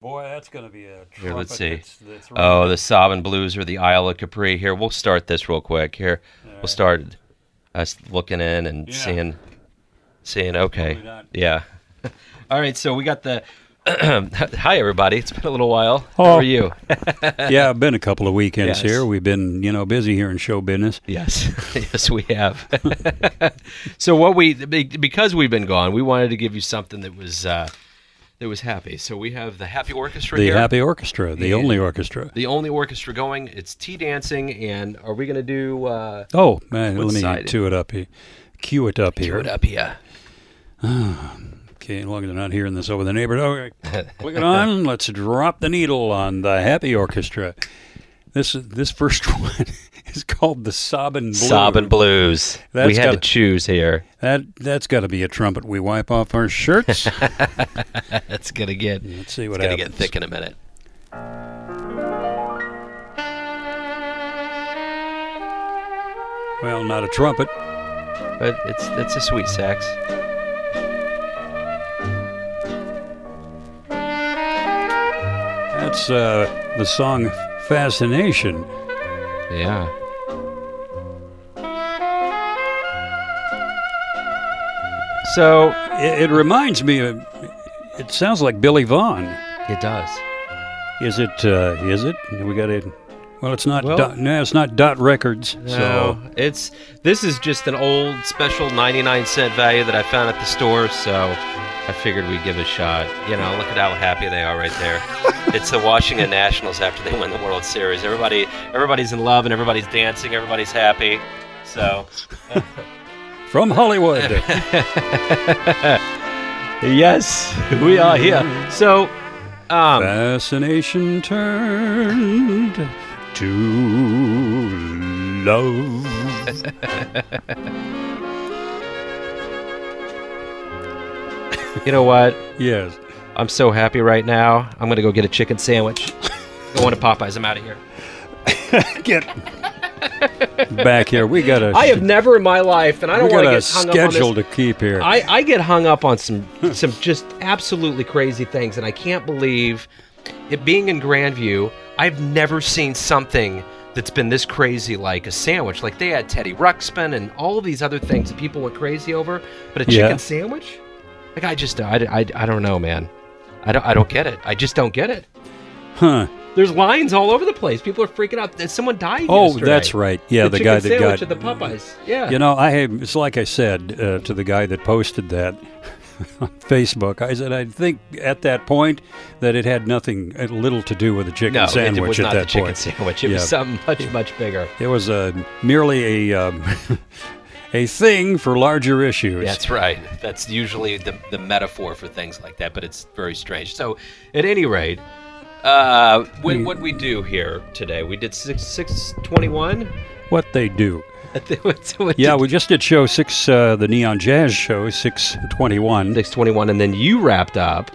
Boy, that's going to be a Here, let's see. That's, that's Oh, the Sobbin Blues or the Isle of Capri. Here, we'll start this real quick. Here, we'll start us looking in and Yeah. seeing, seeing. Okay, yeah. All right, so we got the. Hi, everybody. It's been a little while. How Oh. are you? yeah, I've been a couple of weekends Yes. here. We've been, you know, busy here in show business. Yes, yes, we have. so what we because we've been gone, we wanted to give you something that was uh, that was happy. So we have the Happy Orchestra The here. Happy Orchestra, the only orchestra. the only orchestra going. It's tea dancing, and are we going to do uh, Oh, man, let me cue it up here. Cue it up here. cue it up here? Okay, as long as they're not hearing this over the neighborhood. Okay, click it on. Let's drop the needle on the Happy Orchestra. This this first one is called the Sobbin Blues. Sobbin Blues. That's we had to gotta- choose here. That that's got to be a trumpet we wipe off our shirts. That's gonna get Let's see what it's gonna happens. get thick in a minute. Well, not a trumpet. But it's it's a sweet sax. That's uh, the song Fascination. Yeah. So It, it reminds me of. It sounds like Billy Vaughn. it does. Is it? Uh, is it? We got it. Well, it's not. Well- dot, no, it's not Dot Records. So So it's this is just an old special 99 cent value that I found at the store. So I figured we'd give it a shot. You know, look at how happy they are right there. it's the Washington Nationals after they win the World Series. Everybody, everybody's in love and everybody's dancing. Everybody's happy. So from Hollywood. yes, we are here. So um, Fascination turned to love. you know what? yes. I'm so happy right now. I'm gonna go get a chicken sandwich. Going to Popeyes. I'm out of here. Get back here. We got a. I have never in my life, and I don't want to get hung up on schedule this. to keep here. I, I get hung up on some some just absolutely crazy things, and I can't believe it being in Grandview. I've never seen something that's been this crazy like a sandwich. Like they had Teddy Ruxpin and all these other things that people went crazy over, but a Yeah. chicken sandwich? Like I just I, I, I don't know, man. I don't I don't get it. I just don't get it. huh. There's lines all over the place. People are freaking out. that Someone died. Oh, yesterday. that's right. Yeah, the, the, guy that got. at the Popeyes. Yeah. You know, I have. It's like I said uh, to the guy that posted that on Facebook. I said I think at that point that it had nothing, little to do with the chicken no, sandwich it was at not that the chicken sandwich. It Yeah. was something much much bigger. It was uh, merely a um, a thing for larger issues. That's right. That's usually the, the metaphor for things like that, but it's very strange. So, at any rate, uh, what what we do here today? We did six six twenty one. What they do. Yeah, Yeah, we just did show six, uh, the Neon Jazz show, six twenty-one. six twenty one, and then you wrapped up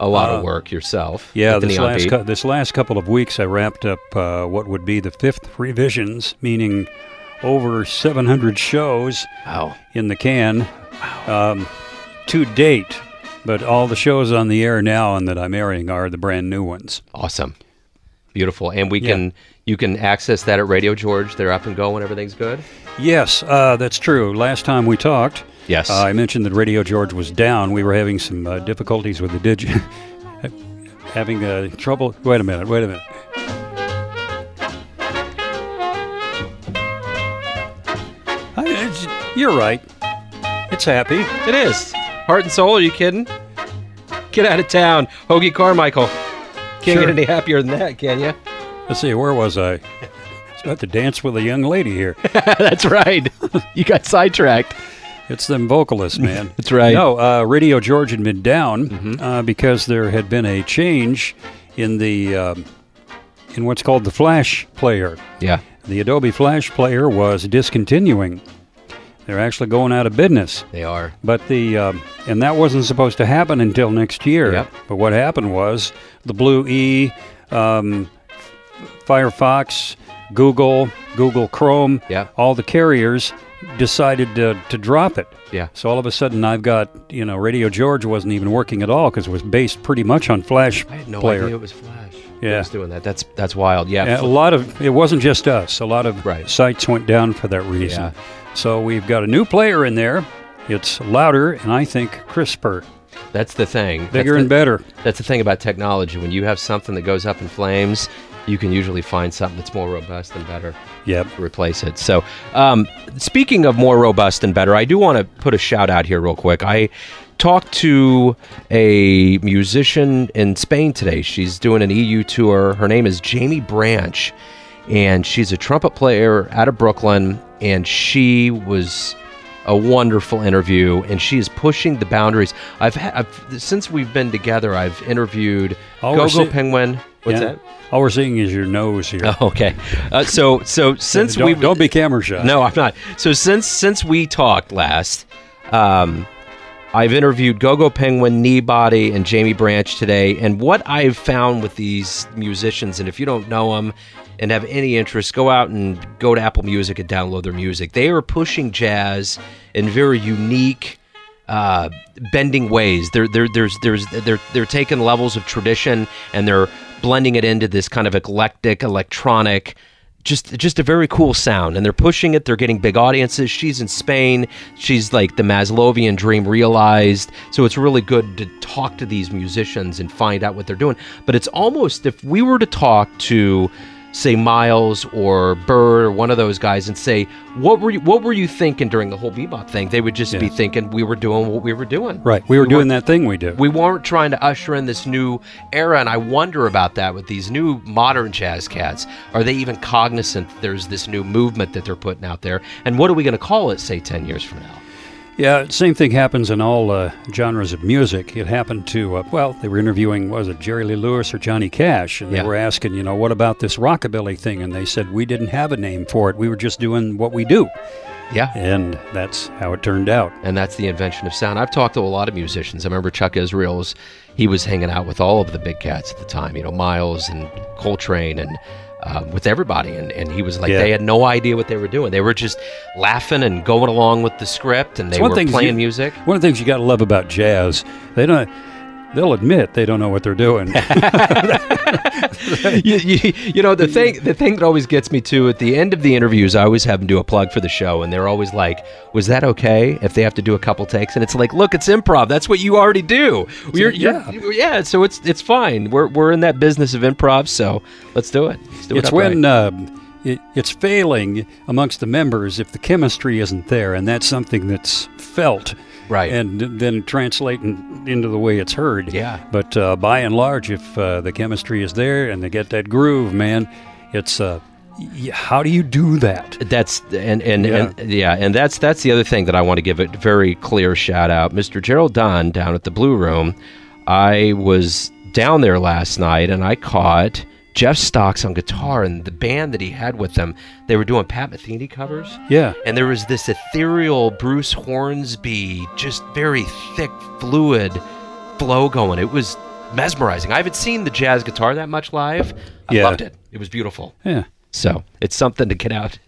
a lot Uh, of work yourself. Yeah, this last cou- this last couple of weeks, I wrapped up uh, what would be the fifth revisions, meaning over seven hundred shows Wow. in the can um, to date. But all the shows on the air now and that I'm airing are the brand new ones. Awesome. Beautiful. And we Yeah. can you can access that at Radio George. They're up and going. Everything's good. Yes, uh, that's true. Last time we talked, Yes. uh, I mentioned that Radio George was down. We were having some uh, difficulties with the digi. having uh, trouble. Wait a minute. Wait a minute. You're right. It's happy. it is. Heart and soul. Are you kidding? Get out of town, Hoagy Carmichael. Can't Sure. get any happier than that, can you? Let's see. Where was I? I was about to dance with a young lady here. That's right. you got sidetracked. It's them vocalists, man. That's right. No, uh, Radio George had been down uh, because there had been a change in the um, in what's called the Flash player. Yeah. The Adobe Flash player was discontinuing. They're actually going out of business. They are. But the um, and that wasn't supposed to happen until next year. Yep. But what happened was the Blue E, um, Firefox, Google, Google Chrome, Yeah. all the carriers decided to, to drop it. Yeah. So all of a sudden, I've got you know Radio George wasn't even working at all because it was based pretty much on Flash I had no player. idea it was Flash. Yeah. Was doing that. That's that's wild. Yeah. Yeah, a lot of it wasn't just us. A lot of Right. sites went down for that reason. Yeah. So we've got a new player in there. It's louder and I think crisper, That's the thing. bigger that's and the, better. That's the thing about technology. When you have something that goes up in flames, you can usually find something that's more robust and better. Yep. to replace it. So, um, speaking of more robust and better, I do want to put a shout out here real quick. I talked to a musician in Spain today. She's doing an EU tour. Her name is Jaimie Branch, and she's a trumpet player out of Brooklyn. And she was a wonderful interview, and she is pushing the boundaries. I've, ha- I've since we've been together, I've interviewed All Gogo see- Penguin. What's Yeah. that? All we're seeing is your nose here. Oh, okay. Uh, so so since don't, we don't be camera shy. no, I'm not. So since since we talked last, um, I've interviewed Gogo Penguin, Kneebody, and Jaimie Branch today. And what I've found with these musicians, and if you don't know them and have any interest, go out and go to Apple Music and download their music. They are pushing jazz in very unique uh, bending ways. They're they're there's there's they're they're taking levels of tradition and they're blending it into this kind of eclectic electronic. Just, just a very cool sound, and they're pushing it. They're getting big audiences. She's in Spain. She's like the Maslowian dream realized. So it's really good to talk to these musicians and find out what they're doing. But it's almost if we were to talk to say Miles or Bird or one of those guys and say, "What were you, what were you thinking during the whole bebop thing?" They would just be thinking we were doing what we were doing. Right. We were We doing that thing we do. We weren't trying to usher in this new era, and I wonder about that with these new modern jazz cats. Are they even cognizant that there's this new movement that they're putting out there? And what are we going to call it, say, 10 years from now? Yeah, same thing happens in all uh, genres of music. It happened to, uh, well, they were interviewing, was it Jerry Lee Lewis or Johnny Cash? And Yeah. they were asking, you know, what about this rockabilly thing? And they said, we didn't have a name for it. We were just doing what we do. Yeah. And that's how it turned out. and that's the invention of sound. I've talked to a lot of musicians. I remember Chuck Israels. He was hanging out with all of the big cats at the time. You know, Miles and Coltrane and um, with everybody. And, and he was like, Yeah. they had no idea what they were doing. They were just laughing and going along with the script, and they one were playing you- music. One of the things you got to love about jazz, they don't, they'll admit they don't know what they're doing. you, you, you know the thing the thing that always gets me too at the end of the interviews i always have them do a plug for the show and they're always like was that okay if they have to do a couple takes and it's like look it's improv that's what you already do you're, yeah. you're, yeah so it's it's fine we're, we're in that business of improv so let's do it let's do it it's upright. when um, it, it's failing amongst the members if the chemistry isn't there, and that's something that's felt. Right. And then translating into the way it's heard. Yeah. But uh, by and large, if uh, the chemistry is there and they get that groove, man, it's uh, how do you do that? That's and and Yeah. and yeah, and that's that's the other thing that I want to give a very clear shout out, Mr. Gerald Dunn down at the Blue Room. I was down there last night and I caught Jeff Stocks on guitar and the band that he had with them. They were doing Pat Metheny covers. Yeah. And there was this ethereal Bruce Hornsby, just very thick, fluid flow going. It was mesmerizing. I haven't seen the jazz guitar that much live. I Yeah. loved it. It was beautiful. Yeah. So it's something to get out,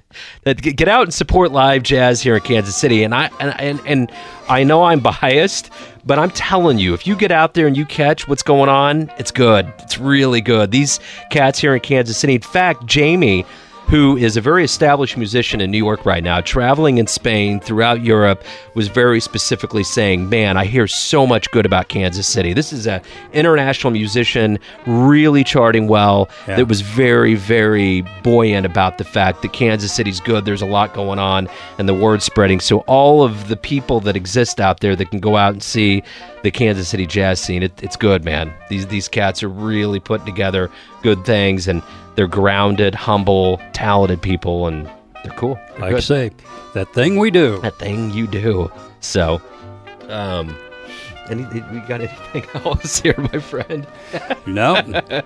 that get out and support live jazz here in Kansas City. And I and and, and I know I'm biased, but I'm telling you, if you get out there and you catch what's going on, it's good. It's really good. These cats here in Kansas City. In fact, Jamie. Who is a very established musician in New York right now, traveling in Spain throughout Europe, was very specifically saying, "Man, I hear so much good about Kansas City. This is an international musician, really charting well. Yeah. That was very, very buoyant about the fact that Kansas City's good. There's a lot going on, and the word's spreading. So all of the people that exist out there that can go out and see the Kansas City jazz scene, it, it's good, man. These these cats are really putting together good things, and they're grounded, humble, talented people, and they're cool. They're Like I say, that thing we do. that thing you do. So, um. Any, we got anything else here, my friend? No,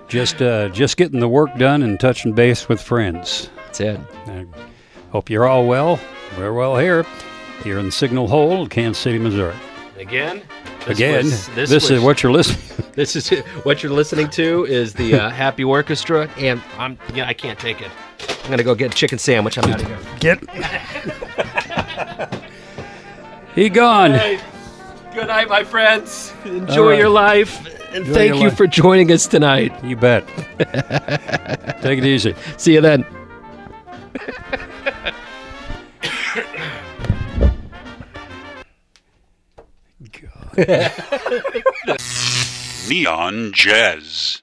just uh, just getting the work done and touching base with friends. That's it. I hope you're all well. We're well here, here in Signal Hole, Kansas City, Missouri. Again, this Again, was, this, this was, is what you're listening. this is what you're listening to is the uh, Happy Orchestra, and I'm yeah, I can't take it. I'm gonna go get a chicken sandwich. I'm out of here. Get. he gone. Good night, my friends. Enjoy right. your life, and Enjoy thank you life. for joining us tonight. You bet. take it easy. See you then. Neon Jazz.